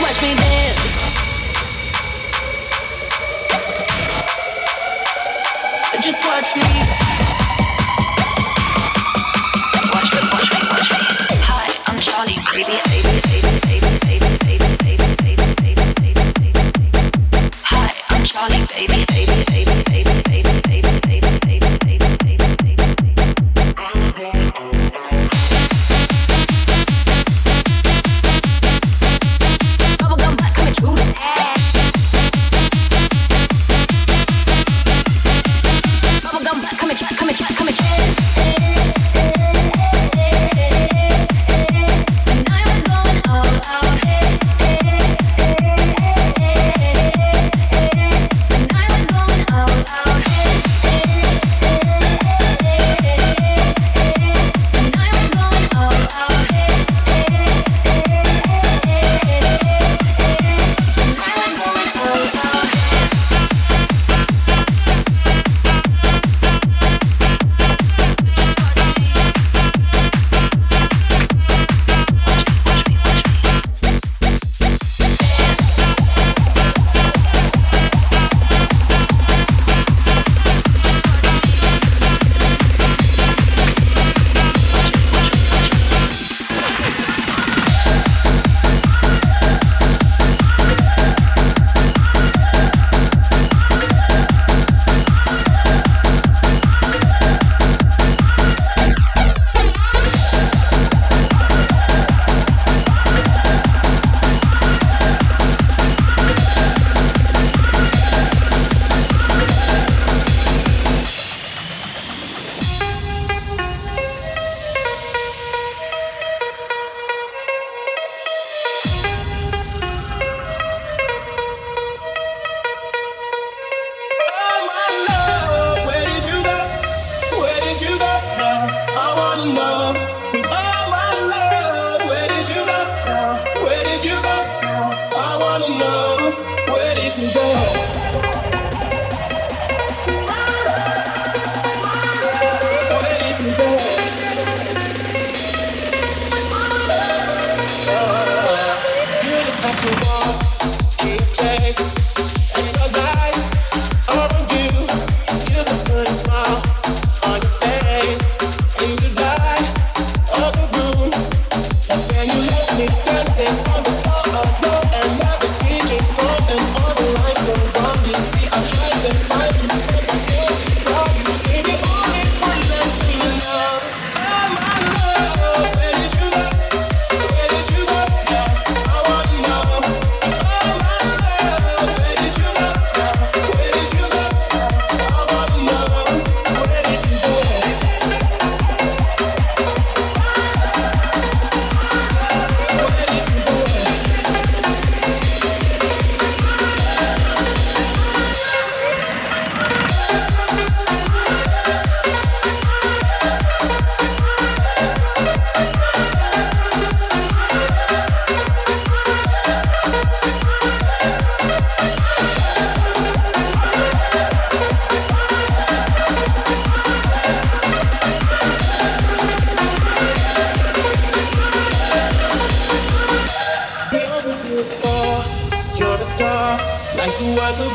watch me dance. Just watch me. Watch me, watch me, watch me. Hi, I'm Charlie, baby.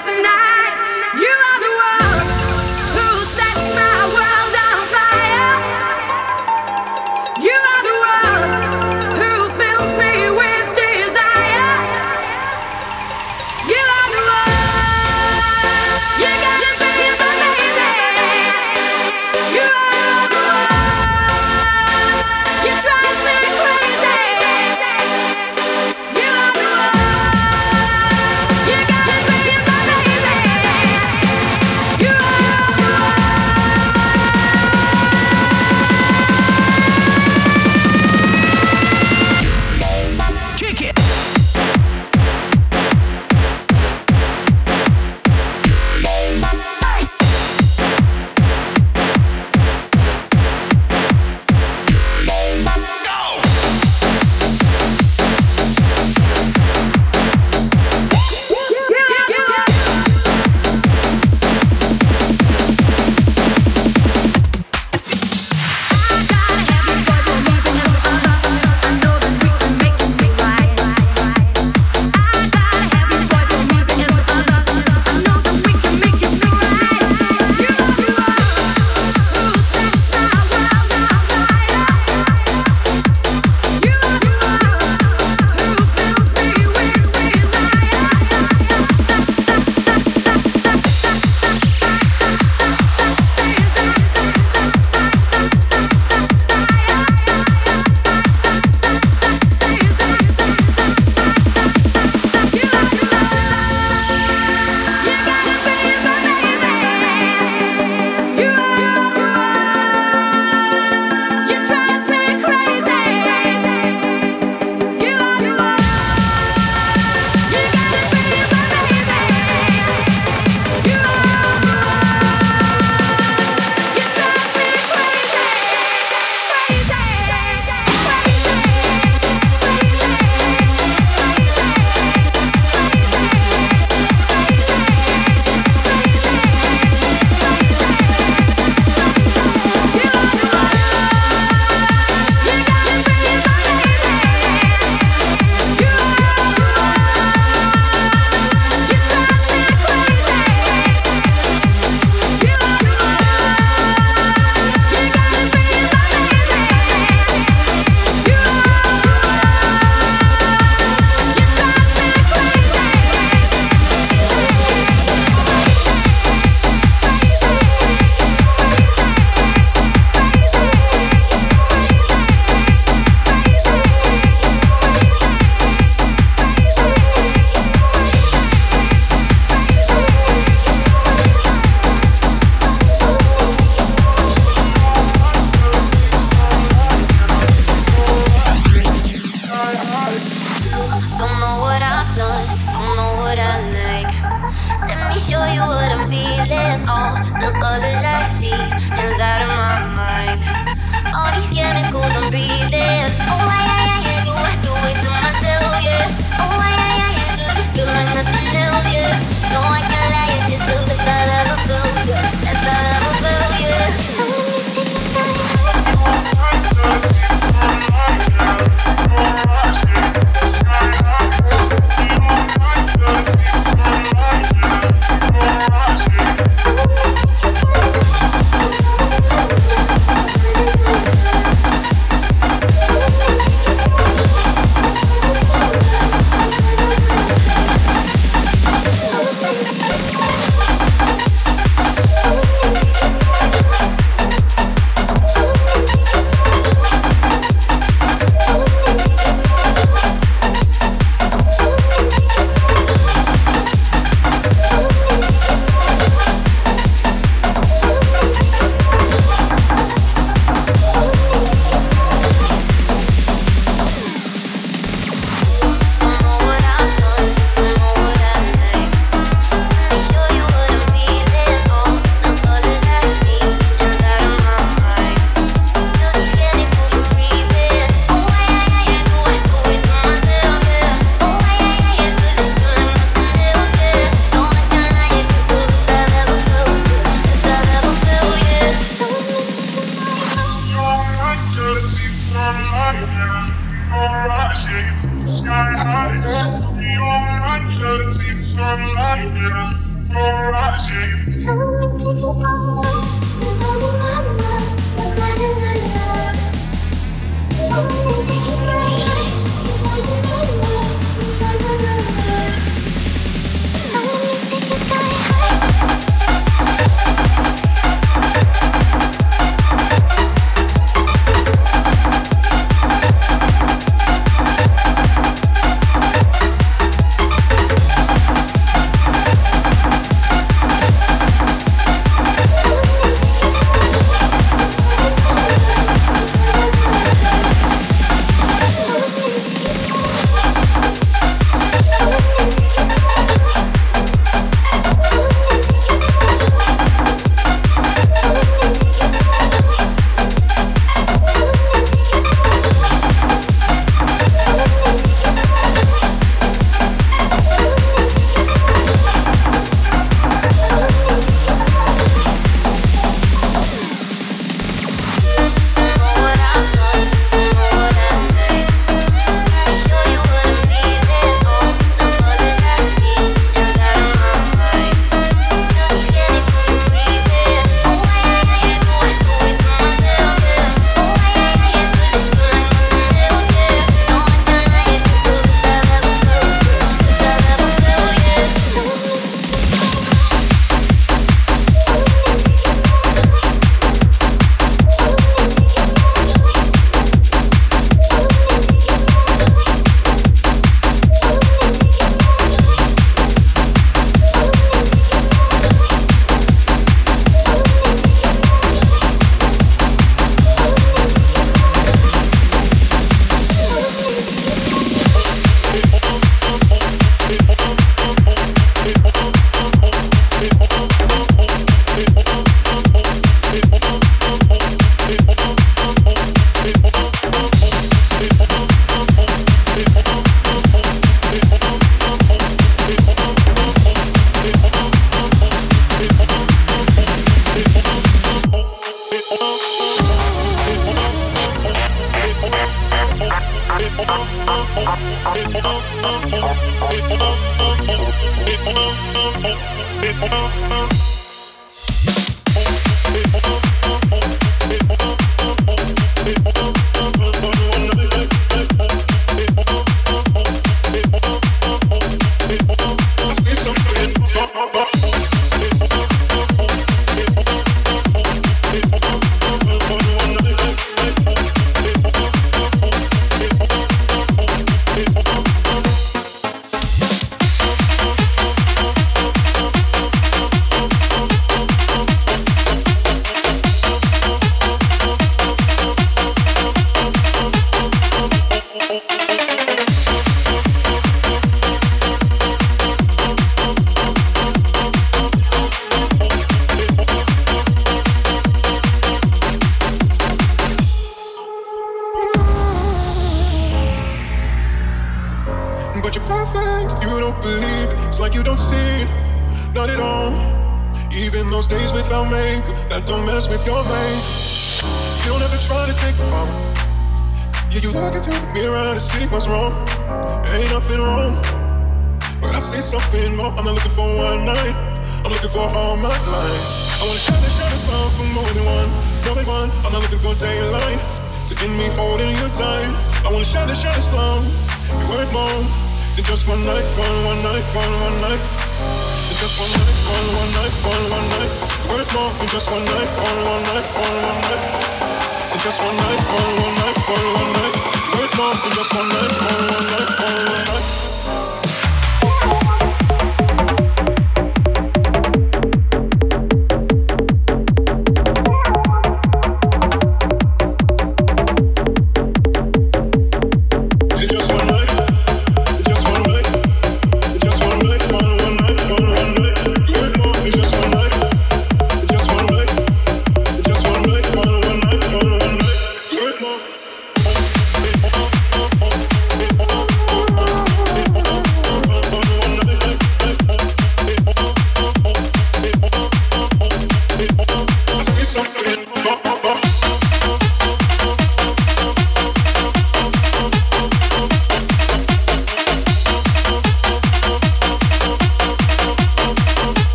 tonight. You are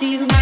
keep it to myself. I wanna hold you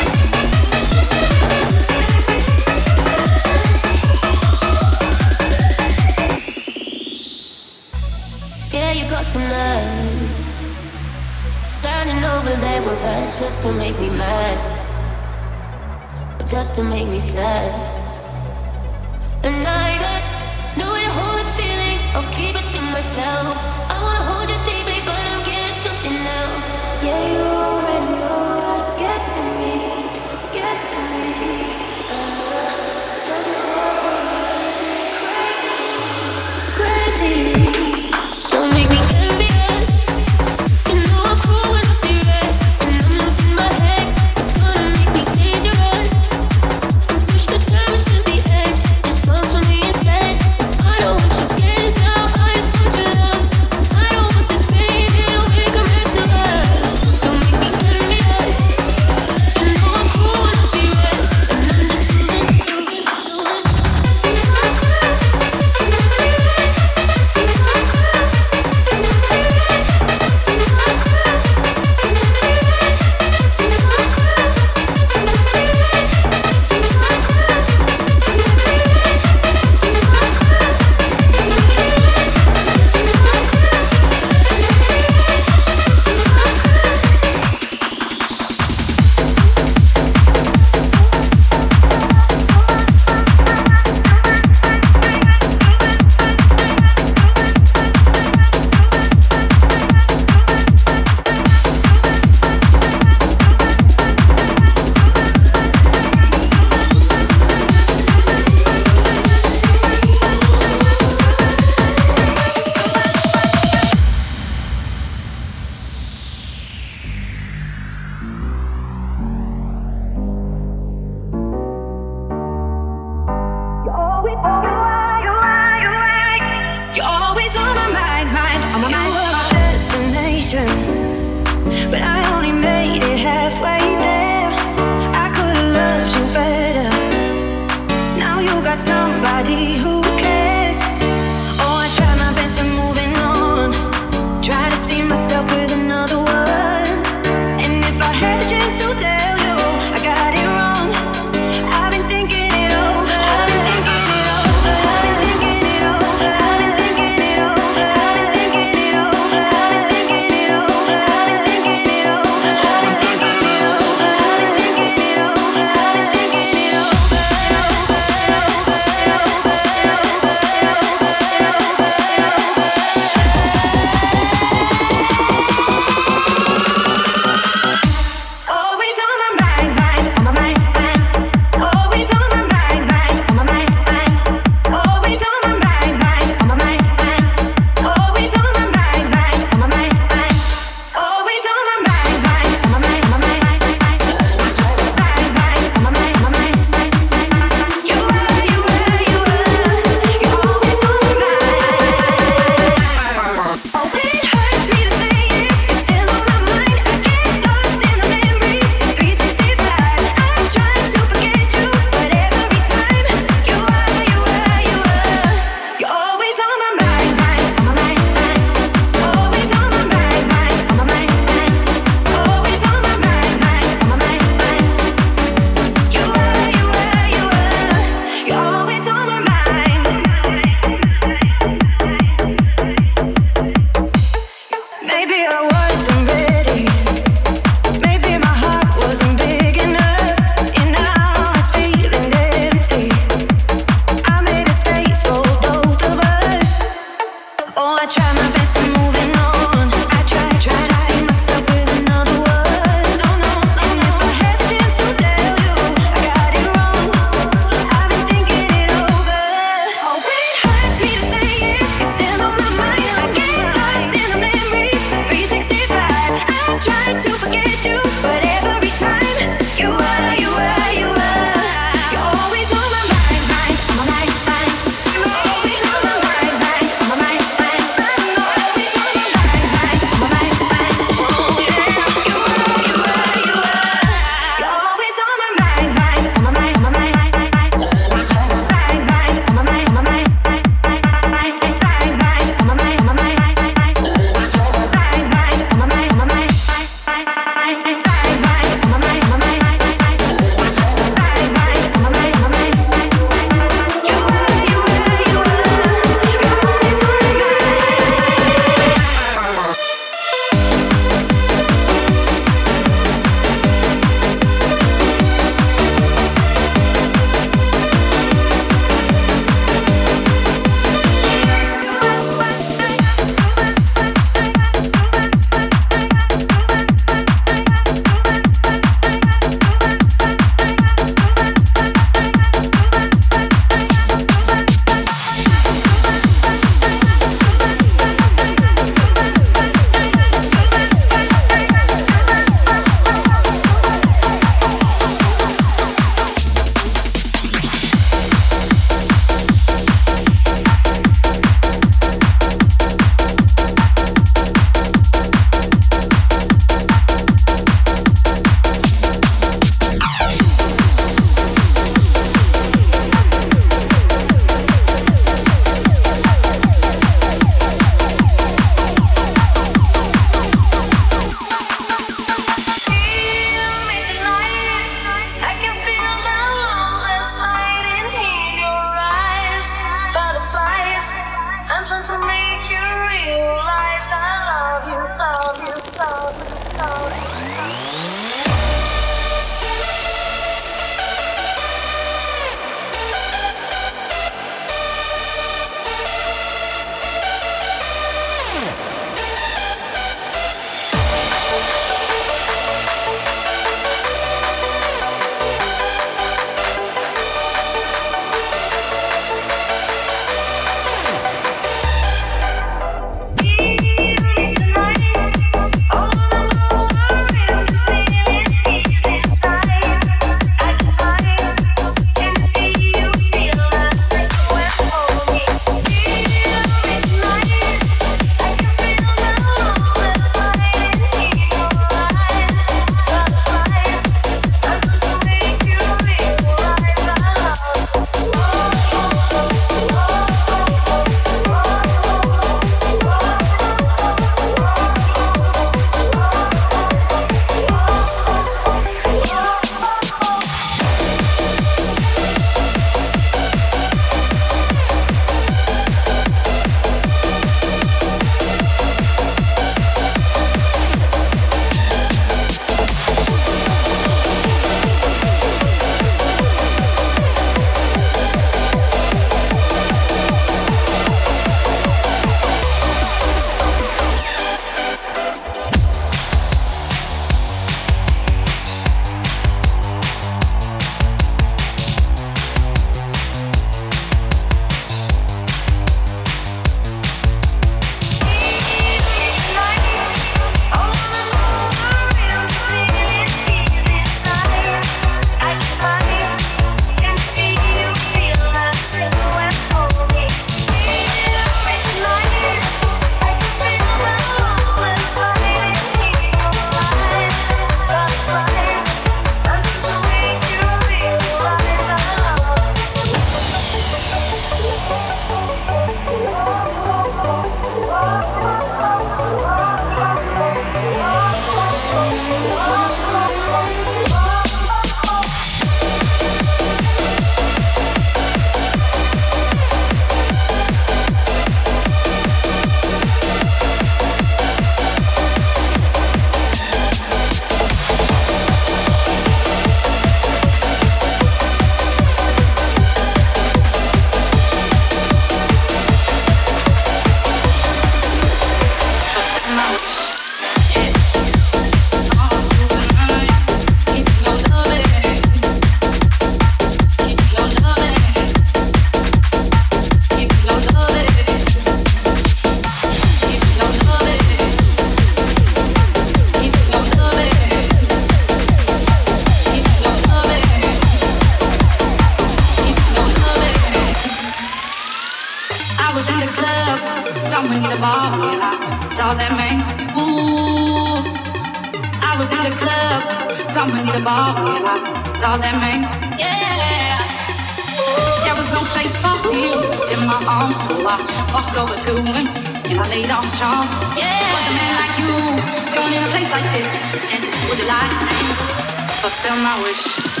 my wish.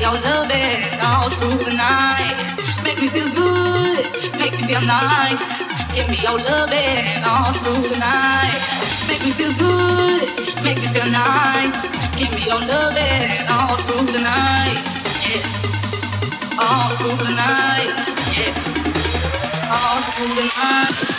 your loving all through the night. Make me feel good, make me feel nice. Give me your loving all through the night. Make me feel good, make me feel nice. Give me your loving all through the night. Yeah. All through the night. Yeah. All through the night.